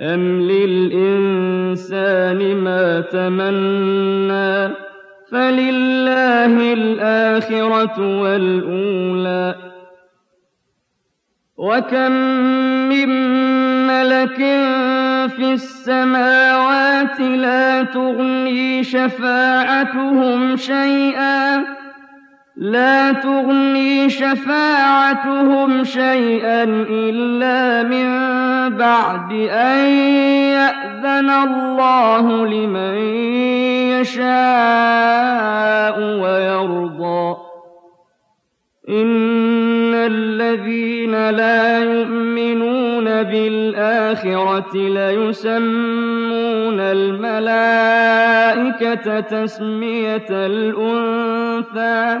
أم للإنسان ما تمنى فلله الآخرة والأولى وكم من ملك في السماوات لا تغني شفاعتهم شيئا لا تغني شفاعتهم شيئا إلا من بعد أن يأذن الله لمن يشاء ويرضى. إن الذين لا يؤمنون بالآخرة ليسمون الملائكة تسمية الأنثى.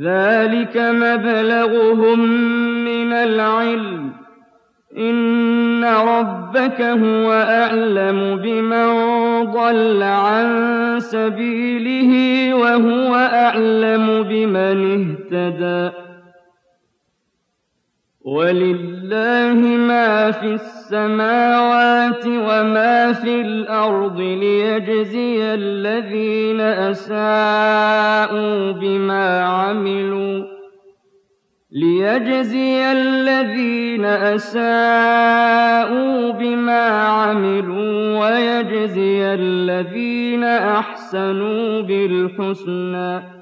ذلك مبلغهم من العلم. إن ربك هو أعلم بمن ضل عن سبيله وهو أعلم بمن اهتدى. ولله ما في السماوات وما في الأرض ليجزي الذين أساءوا بما عملوا ليجزي الذين أساءوا بما عملوا ويجزي الذين أحسنوا بالحسنى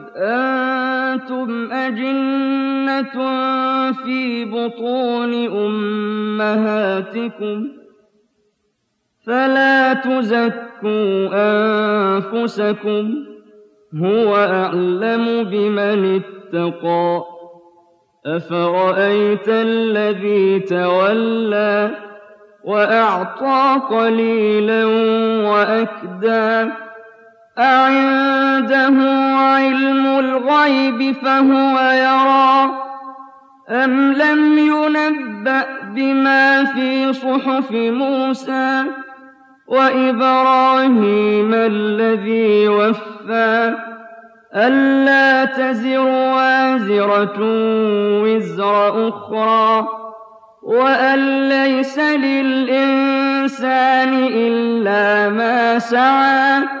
أنتم أجنة في بطون أمهاتكم فلا تزكوا أنفسكم هو أعلم بمن اتقى أفرأيت الذي تولى وأعطى قليلا وأكدى أعنده علم الغيب فهو يرى أم لم ينبأ بما في صحف موسى وإبراهيم الذي وفى ألا تزر وازرة وزر أخرى وأن ليس للإنسان إلا ما سعى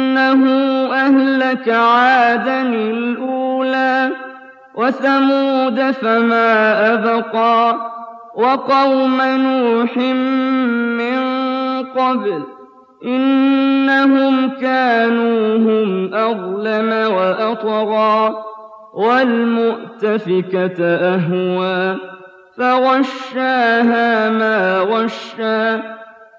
وأنه أهلك عادا الأولى وثمود فما أبقى وقوم نوح من قبل إنهم كانوا هم أظلم وأطغى والمؤتفكة أهوى فغشاها ما غشى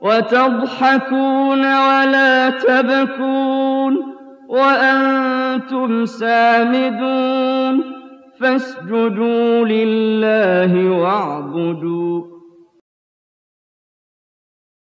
وتضحكون ولا تبكون وأنتم سامدون فاسجدوا لله واعبدوا